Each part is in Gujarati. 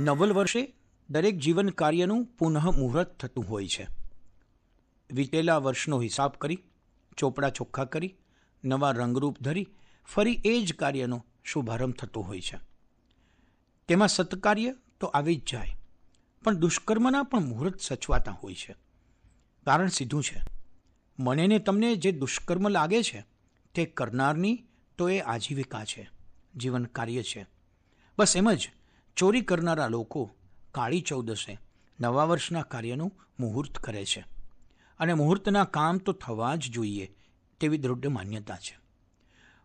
નવલ વર્ષે દરેક જીવન કાર્યનું પુનઃ મુહૂર્ત થતું હોય છે. વિતેલા વર્ષનો હિસાબ કરી, ચોપડા ચોખ્ખા કરી, નવા રંગરૂપ ધરી ફરી એ જ કાર્યનો શુભારંભ થતો હોય છે. તેમાં સત્કાર્ય તો આવી જ જાય, પણ દુષ્કર્મના પણ મુહૂર્ત સચવાતા હોય છે. કારણ સીધું છે મને ને તમને જે દુષ્કર્મ લાગે છે, તે કરનારની તો એ આજીવિકા છે. જીવન કાર્ય છે. બસ એમ જ ચોરી કરનારા લોકો કાળી ચૌદસે નવા વર્ષના કાર્યનું મુહૂર્ત કરે છે. અને મુહૂર્તના કામ તો થવા જ જોઈએ તેવી દૃઢ માન્યતા છે.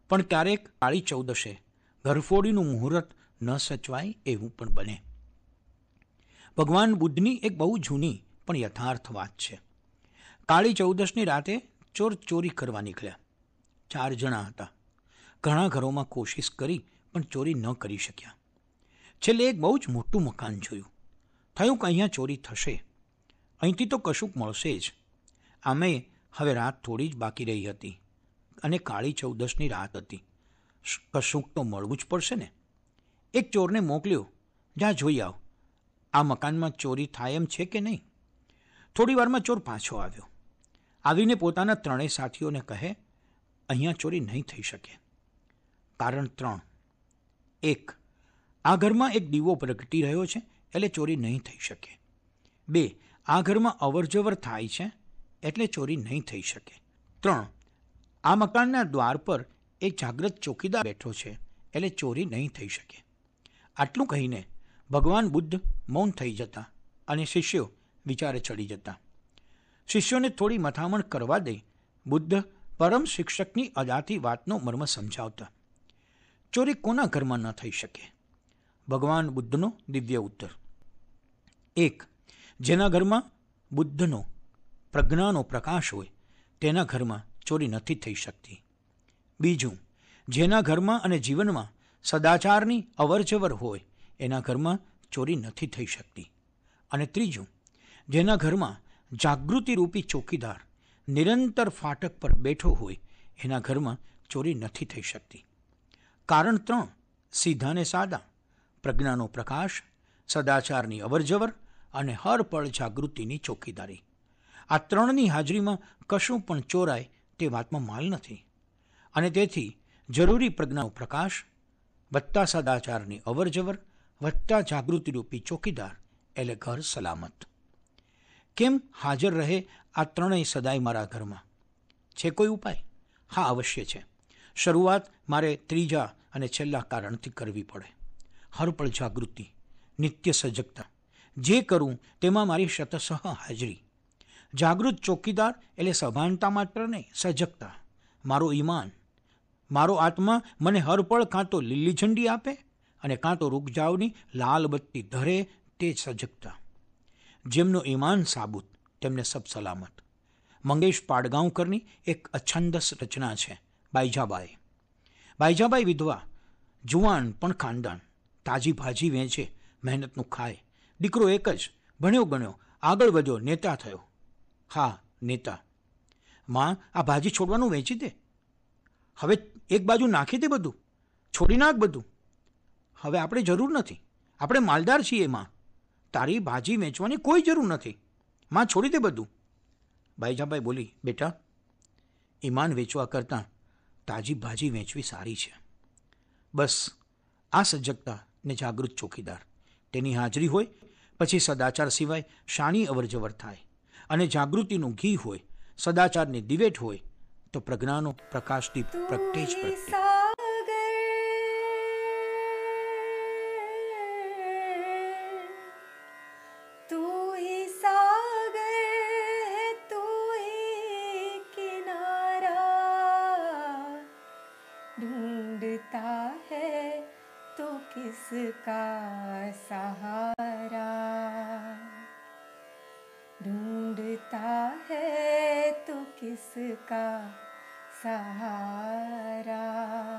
પણ ક્યારેક કાળી ચૌદસે ઘરફોડીનું મુહૂર્ત ન સચવાય એવું પણ બને. ભગવાન બુદ્ધની એક બહુ જૂની પણ યથાર્થ વાત છે. કાળી ચૌદસની રાતે ચોર ચોરી કરવા નીકળ્યા. ચાર જણા હતા. ઘણા ઘરોમાં કોશિશ કરી પણ ચોરી ન કરી શક્યા. છેલ્લે એક બહુ જ મોટું મકાન જોયું. થયું કે અહીંયા ચોરી થશે? અહીંથી તો કશુંક મળશે જ. આમે હવે રાત થોડી જ બાકી રહી હતી અને કાળી ચૌદસની રાત હતી. કશુંક તો મળવું જ પડશે ને? એક ચોરને મોકલ્યો, જા, જોઈ આવ. આ મકાનમાં ચોરી થાય એમ છે કે નહીં? થોડી વારમાં ચોર પાછો આવ્યો. આવીને પોતાના ત્રણેય સાથીઓને કહે, અહીંયા ચોરી નહીં થઈ શકે. કારણ ત્રણ. એક, આ ઘરમાં એક દીવો પ્રગટી રહ્યો છે, એટલે ચોરી નહીં થઈ શકે. બે, આ ઘરમાં અવરજવર થાય છે, એટલે ચોરી નહીં થઈ શકે. ત્રણ, આ મકાનના દ્વાર પર એક જાગ્રત ચોકીદાર બેઠો છે, એટલે ચોરી નહીં થઈ શકે. આટલું કહીને ભગવાન બુદ્ધ મૌન થઈ જતા અને શિષ્યો વિચારે ચડી જતા. શિષ્યોને થોડી મથામણ કરવા દઈ બુદ્ધ પરમ શિક્ષકની અદાતી વાતનો મર્મ સમજાવતા. ચોરી કોના ઘરમાં ન થઈ શકે? ભગવાન બુદ્ધનો દિવ્ય ઉત્તર. એક, જેના ઘરમાં બુદ્ધનો પ્રજ્ઞાનો પ્રકાશ હોય, તેના ઘરમાં ચોરી નથી થઈ શકતી. બીજું, જેના ઘરમાં અને જીવનમાં સદાચારની અવરજવર હોય, એના ઘરમાં ચોરી નથી થઈ શકતી. અને ત્રીજું, જેના ઘરમાં જાગૃતિરૂપી ચોકીદાર નિરંતર ફાટક પર બેઠો હોય, એના ઘરમાં ચોરી નથી થઈ શકતી. કારણ ત્રણ, સીધા ને સાદા. પ્રજ્ઞાનો પ્રકાશ, સદાચારની અવરજવર અને હર પળ જાગૃતિની ચોકીદારી. આ ત્રણની હાજરીમાં કશું પણ ચોરાય તે વાતમાં માલ નથી. અને તેથી જરૂરી પ્રજ્ઞાનો પ્રકાશ વત્તા સદાચારની અવરજવર વત્તા જાગૃતિરૂપી ચોકીદાર, એટલે ઘર સલામત. કેમ હાજર રહે આ ત્રણેય સદાય મારા ઘરમાં? છે કોઈ ઉપાય? હા, અવશ્ય છે. શરૂઆત મારે ત્રીજા અને છેલ્લા કારણથી કરવી પડે. હરપળ જાગૃતિ, નિત્ય સજગતા. જે કરું તેમાં મારી શતસહ હાજરી. જાગૃત ચોકીદાર એટલે સભાનતા માત્ર નહીં, સજગતા. મારો ઈમાન, મારો આત્મા મને હરપળ કાં તો લીલી ઝંડી આપે અને કાં તો રૂકજાવની લાલ બત્તી ધરે તે સજગતા. જેમનો ઈમાન સાબુત, તેમને સબ સલામત. મંગેશ પાડગાંવકરની એક અછંદસ રચના છે બાઈજાબાઈ બાઈજાબાઈ વિધવા, જુવાન પણ ખાનદાન, તાજી ભાજી વેચે, મહેનતનું ખાય. દીકરો એક જ, ભણ્યો ગણ્યો, આગળ વધ્યો, નેતા થયો. હા, નેતા. માં, આ ભાજી છોડવાનું વેચી દે. હવે એક બાજુ નાખી દે બધું. છોડી નાખ બધું. હવે આપણે જરૂર નથી. આપણે માલદાર છીએ, માં. તારી ભાજી વેચવાની કોઈ જરૂર નથી. માં, છોડી દે બધું. બાઈજાબાઈ બોલી, બેટા, ઈમાન વેચવા કરતાં તાજી ભાજી વેચવી સારી છે. બસ, આ સજ્જગતા ને જાગૃત ચોકીદાર. તેની હાજરી હોય, પછી સદાચાર સિવાય શાની અવરજવર થાય. અને જાગૃતિનું ઘી હોય, સદાચારની દિવેટ હોય, તો પ્રજ્ઞાનો પ્રકાશદીપ પ્રગટે જ પ્રગટે. किसका सहारा ढूंढता है तो किसका सहारा